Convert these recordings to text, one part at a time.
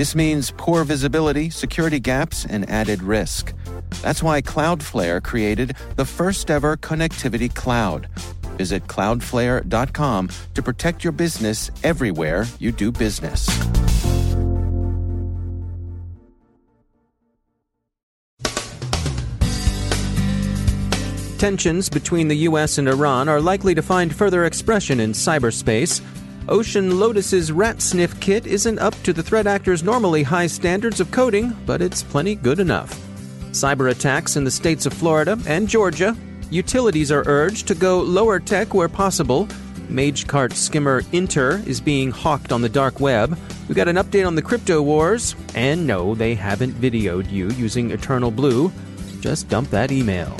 This means poor visibility, security gaps, and added risk. That's why Cloudflare created the first ever connectivity cloud. Visit cloudflare.com to protect your business everywhere you do business. Tensions between the U.S. and Iran are likely to find further expression in cyberspace. Ocean Lotus's RatSniff kit isn't up to the threat actor's normally high standards of coding, but it's plenty good enough. Cyber attacks in the states of Florida and Georgia. Utilities are urged to go lower tech where possible. Magecart skimmer Inter is being hawked on the dark web. We got an update on the crypto wars. And no, they haven't videoed you using Eternal Blue. Just dump that email.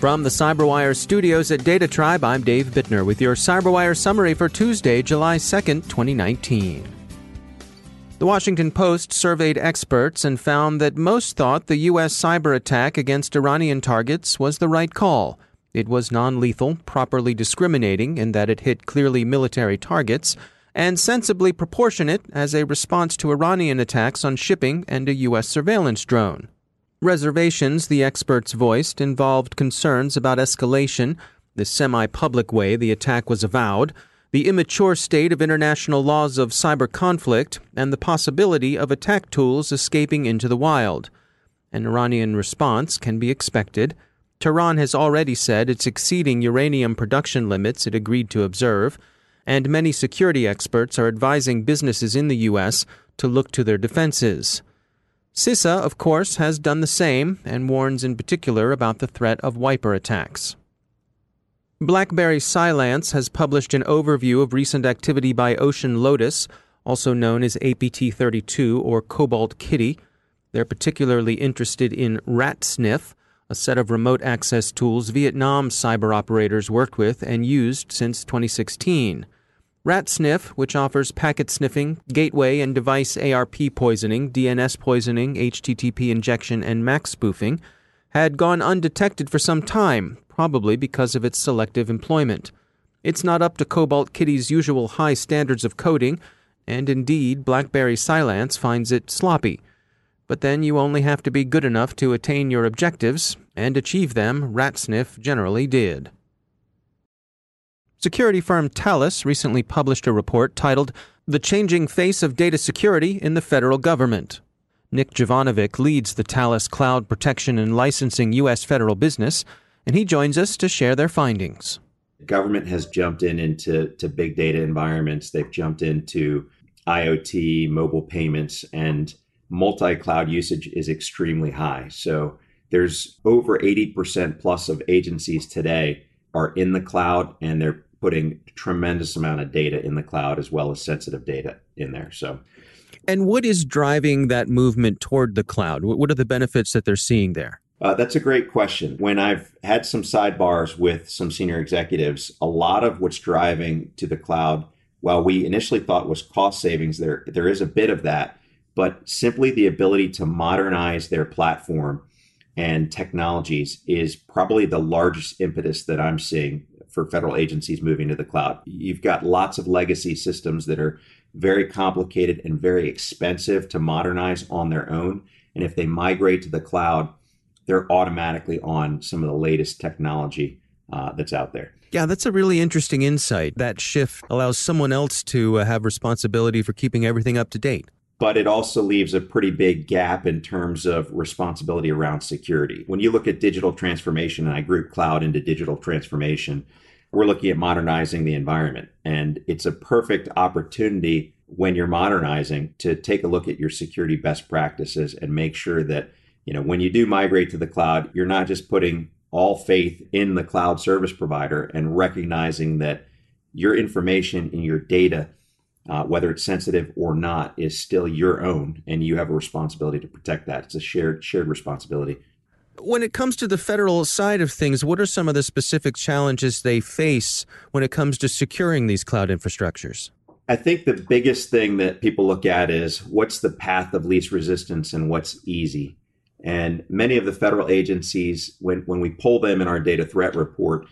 From the CyberWire studios at Data Tribe, I'm Dave Bittner with your CyberWire summary for Tuesday, July 2nd, 2019. The Washington Post surveyed experts and found that most thought the U.S. cyber attack against Iranian targets was the right call. It was non lethal, properly discriminating in that it hit clearly military targets, and sensibly proportionate as a response to Iranian attacks on shipping and a U.S. surveillance drone. Reservations the experts voiced involved concerns about escalation, the semi public way the attack was avowed, the immature state of international laws of cyber conflict, and the possibility of attack tools escaping into the wild. An Iranian response can be expected. Tehran has already said it's exceeding uranium production limits it agreed to observe, and many security experts are advising businesses in the U.S. to look to their defenses. CISA, of course, has done the same and warns in particular about the threat of wiper attacks. BlackBerry Cylance has published an overview of recent activity by Ocean Lotus, also known as APT 32 or Cobalt Kitty. They're particularly interested in RatSniff, a set of remote access tools Vietnam cyber operators worked with and used since 2016. RatSniff, which offers packet sniffing, gateway and device ARP poisoning, DNS poisoning, HTTP injection, and MAC spoofing, had gone undetected for some time, probably because of its selective employment. It's not up to Cobalt Kitty's usual high standards of coding, and indeed, BlackBerry Cylance finds it sloppy. But then you only have to be good enough to attain your objectives, and achieve them, RatSniff generally did. Security firm Thales recently published a report titled The Changing Face of Data Security in the Federal Government. Nick Jovanovic leads the Thales Cloud Protection and Licensing U.S. federal business, and he joins us to share their findings. The government has jumped in into to big data environments. They've jumped into IoT, mobile payments, and multi cloud usage is extremely high. So there's over 80% plus of agencies today are in the cloud and they're putting tremendous amount of data in the cloud as well as sensitive data in there. So, and what is driving that movement toward the cloud? What are the benefits that they're seeing there? Uh, that's a great question. When I've had some sidebars with some senior executives, a lot of what's driving to the cloud, while we initially thought was cost savings, there there is a bit of that, but simply the ability to modernize their platform and technologies is probably the largest impetus that I'm seeing for federal agencies moving to the cloud. You've got lots of legacy systems that are very complicated and very expensive to modernize on their own. And if they migrate to the cloud, they're automatically on some of the latest technology uh, that's out there. Yeah, that's a really interesting insight. That shift allows someone else to uh, have responsibility for keeping everything up to date but it also leaves a pretty big gap in terms of responsibility around security. When you look at digital transformation, and I group cloud into digital transformation, we're looking at modernizing the environment. And it's a perfect opportunity when you're modernizing to take a look at your security best practices and make sure that, you know, when you do migrate to the cloud, you're not just putting all faith in the cloud service provider and recognizing that your information and your data uh, whether it's sensitive or not, is still your own, and you have a responsibility to protect that. It's a shared shared responsibility. When it comes to the federal side of things, what are some of the specific challenges they face when it comes to securing these cloud infrastructures? I think the biggest thing that people look at is what's the path of least resistance and what's easy. And many of the federal agencies, when, when we pull them in our data threat report,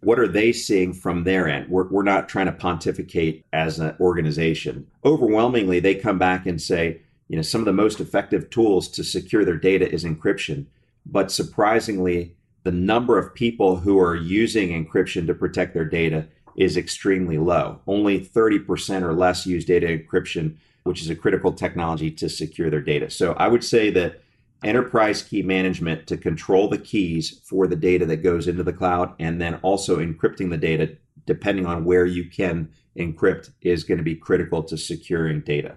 what are they seeing from their end? We're, we're not trying to pontificate as an organization. Overwhelmingly, they come back and say, you know, some of the most effective tools to secure their data is encryption. But surprisingly, the number of people who are using encryption to protect their data is extremely low. Only 30% or less use data encryption, which is a critical technology to secure their data. So I would say that enterprise key management to control the keys for the data that goes into the cloud and then also encrypting the data depending on where you can encrypt is going to be critical to securing data.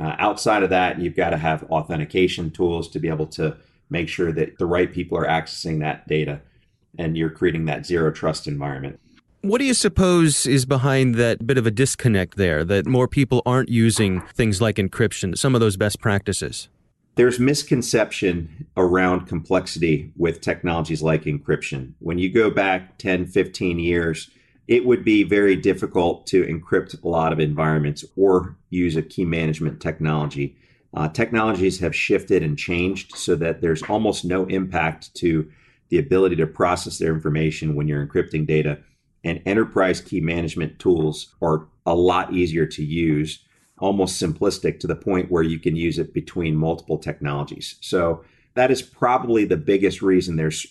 Uh, outside of that, you've got to have authentication tools to be able to make sure that the right people are accessing that data and you're creating that zero trust environment. What do you suppose is behind that bit of a disconnect there, that more people aren't using things like encryption, some of those best practices? There's misconception around complexity with technologies like encryption. When you go back 10, 15 years, it would be very difficult to encrypt a lot of environments or use a key management technology. Uh, technologies have shifted and changed so that there's almost no impact to the ability to process their information when you're encrypting data. And enterprise key management tools are a lot easier to use, almost simplistic to the point where you can use it between multiple technologies. So that is probably the biggest reason there's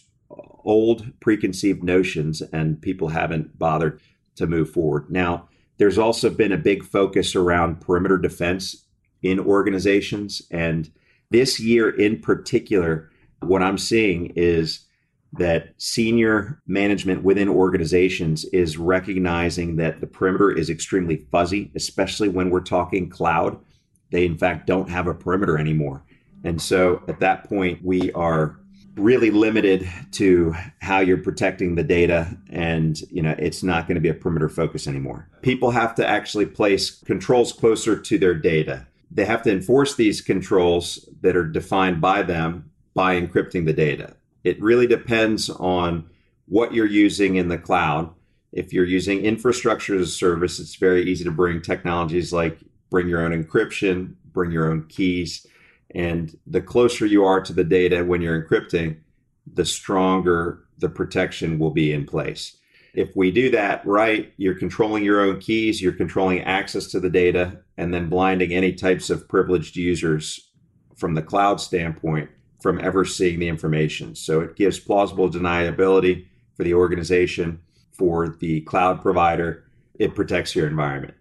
old preconceived notions and people haven't bothered to move forward. Now, there's also been a big focus around perimeter defense in organizations. And this year in particular, what I'm seeing is that senior management within organizations is recognizing that the perimeter is extremely fuzzy, especially when we're talking cloud. They, in fact, don't have a perimeter anymore. And so at that point, we are really limited to how you're protecting the data and you know it's not going to be a perimeter focus anymore people have to actually place controls closer to their data they have to enforce these controls that are defined by them by encrypting the data. It really depends on what you're using in the cloud. If you're using infrastructure as a service, it's very easy to bring technologies like bring your own encryption, bring your own keys. And the closer you are to the data when you're encrypting, the stronger the protection will be in place. If we do that right, you're controlling your own keys, you're controlling access to the data, and then blinding any types of privileged users from the cloud standpoint from ever seeing the information. So it gives plausible deniability for the organization, for the cloud provider. It protects your environment.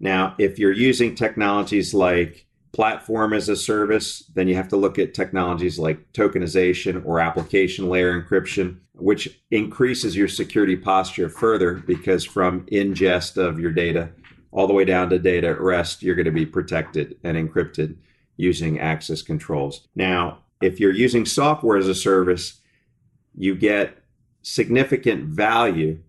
Now, if you're using technologies like platform as a service, then you have to look at technologies like tokenization or application layer encryption, which increases your security posture further because from ingest of your data all the way down to data at rest, you're going to be protected and encrypted using access controls. Now, if you're using software as a service, you get significant value.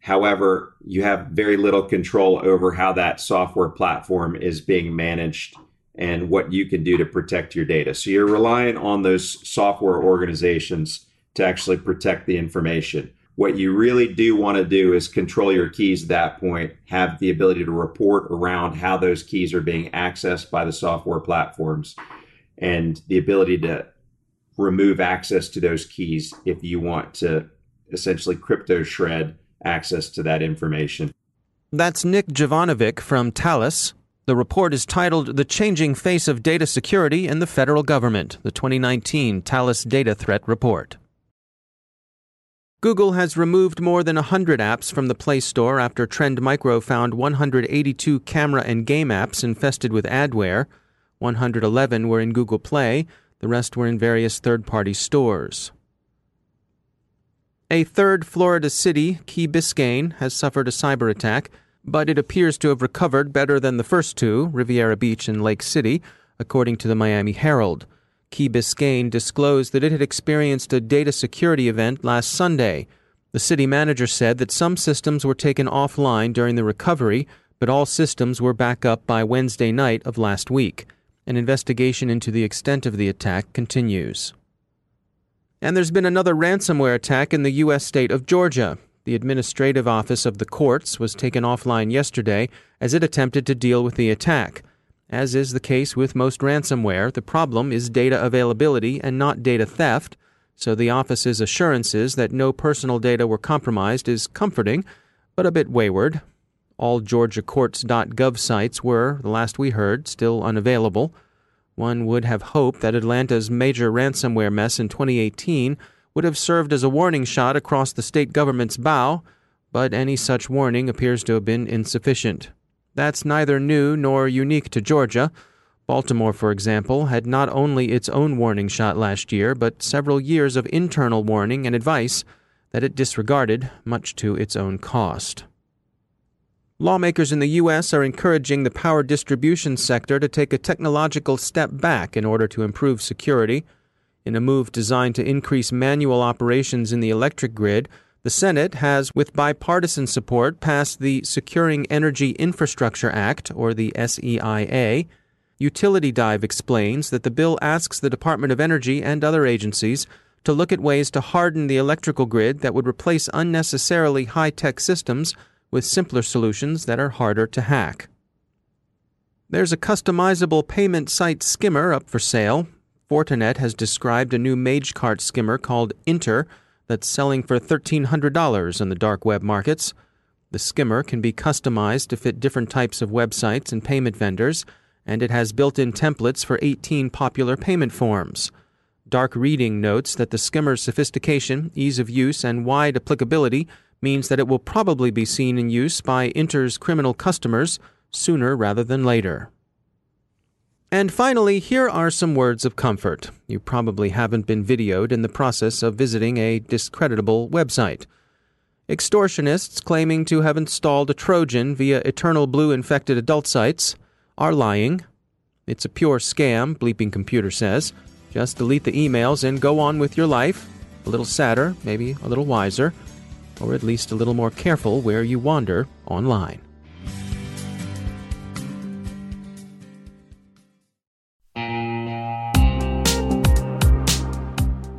However, you have very little control over how that software platform is being managed and what you can do to protect your data. So you're relying on those software organizations to actually protect the information. What you really do want to do is control your keys at that point, have the ability to report around how those keys are being accessed by the software platforms, and the ability to remove access to those keys if you want to essentially crypto shred access to that information. That's Nick Jovanovic from Thales. The report is titled The Changing Face of Data Security in the Federal Government, the 2019 Thales Data Threat Report. Google has removed more than 100 apps from the Play Store after Trend Micro found 182 camera and game apps infested with adware. 111 were in Google Play, the rest were in various third party stores. A third Florida city, Key Biscayne, has suffered a cyber attack but it appears to have recovered better than the first two, Riviera Beach and Lake City, according to the Miami Herald. Key Biscayne disclosed that it had experienced a data security event last Sunday. The city manager said that some systems were taken offline during the recovery, but all systems were back up by Wednesday night of last week. An investigation into the extent of the attack continues. And there's been another ransomware attack in the U.S. state of Georgia. The administrative office of the courts was taken offline yesterday as it attempted to deal with the attack. As is the case with most ransomware, the problem is data availability and not data theft, so the office's assurances that no personal data were compromised is comforting, but a bit wayward. All GeorgiaCourts.gov sites were, the last we heard, still unavailable. One would have hoped that Atlanta's major ransomware mess in 2018 would have served as a warning shot across the state government's bow, but any such warning appears to have been insufficient. That's neither new nor unique to Georgia. Baltimore, for example, had not only its own warning shot last year, but several years of internal warning and advice that it disregarded, much to its own cost. Lawmakers in the U.S. are encouraging the power distribution sector to take a technological step back in order to improve security. In a move designed to increase manual operations in the electric grid, the Senate has, with bipartisan support, passed the Securing Energy Infrastructure Act, or the SEIA. Utility Dive explains that the bill asks the Department of Energy and other agencies to look at ways to harden the electrical grid that would replace unnecessarily high tech systems with simpler solutions that are harder to hack. There's a customizable payment site skimmer up for sale. Fortinet has described a new MageCart skimmer called Inter that's selling for $1,300 in the dark web markets. The skimmer can be customized to fit different types of websites and payment vendors, and it has built in templates for 18 popular payment forms. Dark Reading notes that the skimmer's sophistication, ease of use, and wide applicability means that it will probably be seen in use by Inter's criminal customers sooner rather than later. And finally, here are some words of comfort. You probably haven't been videoed in the process of visiting a discreditable website. Extortionists claiming to have installed a Trojan via Eternal Blue infected adult sites are lying. It's a pure scam, Bleeping Computer says. Just delete the emails and go on with your life. A little sadder, maybe a little wiser or at least a little more careful where you wander online.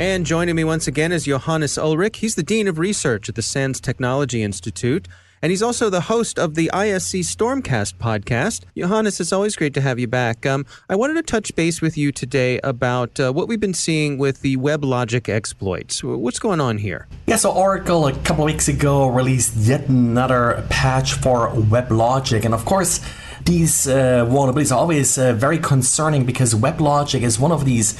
And joining me once again is Johannes Ulrich. He's the Dean of Research at the SANS Technology Institute. and he's also the host of the ISC Stormcast podcast. Johannes, it's always great to have you back. Um, I wanted to touch base with you today about uh, what we've been seeing with the WebLogic exploits. What's going on here? Yeah, so Oracle a couple weeks ago released yet another patch for WebLogic, and of course, these uh, vulnerabilities are always uh, very concerning because WebLogic is one of these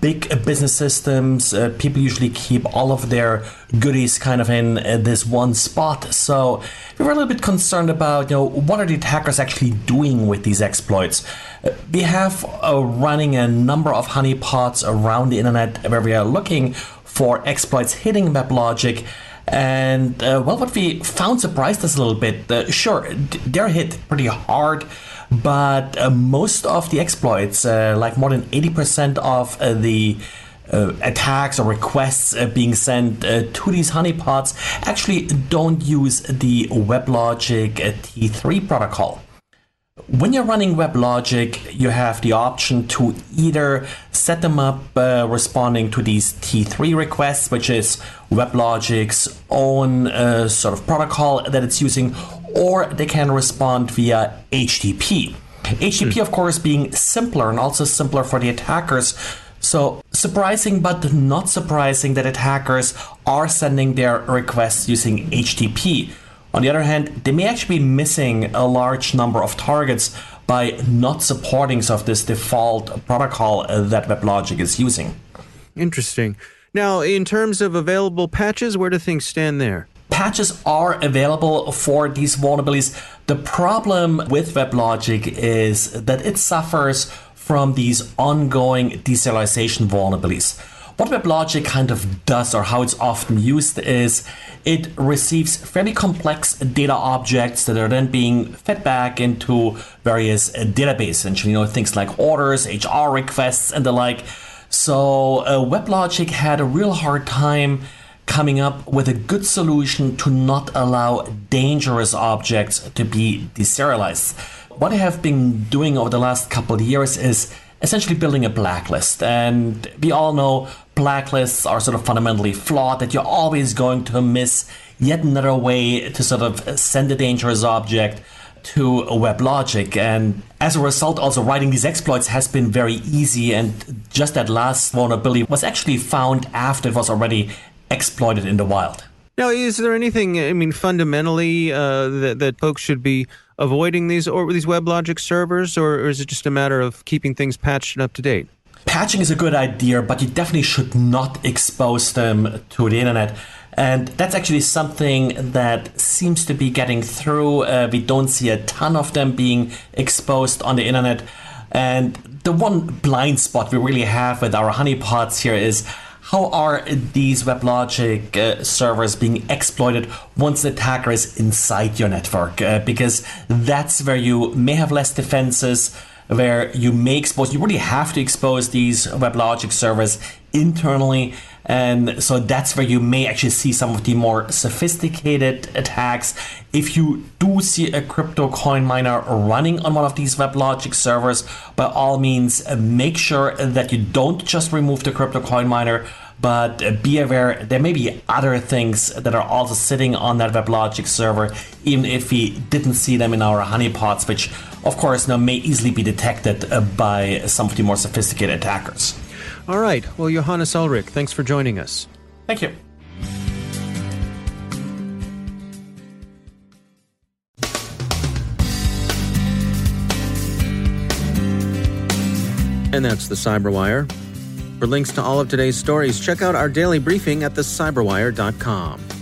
big business systems. Uh, people usually keep all of their goodies kind of in uh, this one spot. So we were a little bit concerned about, you know, what are the attackers actually doing with these exploits? Uh, we have uh, running a number of honeypots around the internet where we are looking for exploits hitting WebLogic. And uh, well, what we found surprised us a little bit. Uh, sure, they're hit pretty hard, but uh, most of the exploits, uh, like more than 80% of uh, the uh, attacks or requests being sent to these honeypots, actually don't use the WebLogic T3 protocol. When you're running WebLogic, you have the option to either set them up uh, responding to these T3 requests, which is WebLogic's own uh, sort of protocol that it's using, or they can respond via HTTP. HTTP, of course, being simpler and also simpler for the attackers. So, surprising but not surprising that attackers are sending their requests using HTTP. On the other hand, they may actually be missing a large number of targets by not supporting sort of this default protocol uh, that WebLogic is using. Interesting. Now, in terms of available patches, where do things stand there? Patches are available for these vulnerabilities. The problem with WebLogic is that it suffers from these ongoing deserialization vulnerabilities. What WebLogic kind of does, or how it's often used, is it receives fairly complex data objects that are then being fed back into various databases, essentially, you know, things like orders, HR requests, and the like. So uh, WebLogic had a real hard time coming up with a good solution to not allow dangerous objects to be deserialized. What I have been doing over the last couple of years is essentially building a blacklist. And we all know blacklists are sort of fundamentally flawed, that you're always going to miss yet another way to sort of send a dangerous object to WebLogic. And as a result, also writing these exploits has been very easy. And just that last vulnerability was actually found after it was already exploited in the wild. Now, is there anything, I mean, fundamentally uh, that, that folks should be avoiding these or these WebLogic servers, or, or is it just a matter of keeping things patched and up to date? Patching is a good idea, but you definitely should not expose them to the internet. And that's actually something that seems to be getting through. Uh, we don't see a ton of them being exposed on the internet. And the one blind spot we really have with our honeypots here is how are these WebLogic uh, servers being exploited once the attacker is inside your network? Uh, because that's where you may have less defenses, where you may expose, you really have to expose these WebLogic servers internally. And so that's where you may actually see some of the more sophisticated attacks. If you do see a crypto coin miner running on one of these WebLogic servers, by all means, make sure that you don't just remove the crypto coin miner, but be aware there may be other things that are also sitting on that WebLogic server, even if we didn't see them in our honeypots, which of course now may easily be detected uh, by some of the more sophisticated attackers. All right. Well, Johannes Ulrich, thanks for joining us. Thank you. And that's the Cyberwire. For links to all of today's stories, check out our daily briefing at thecyberwire.com.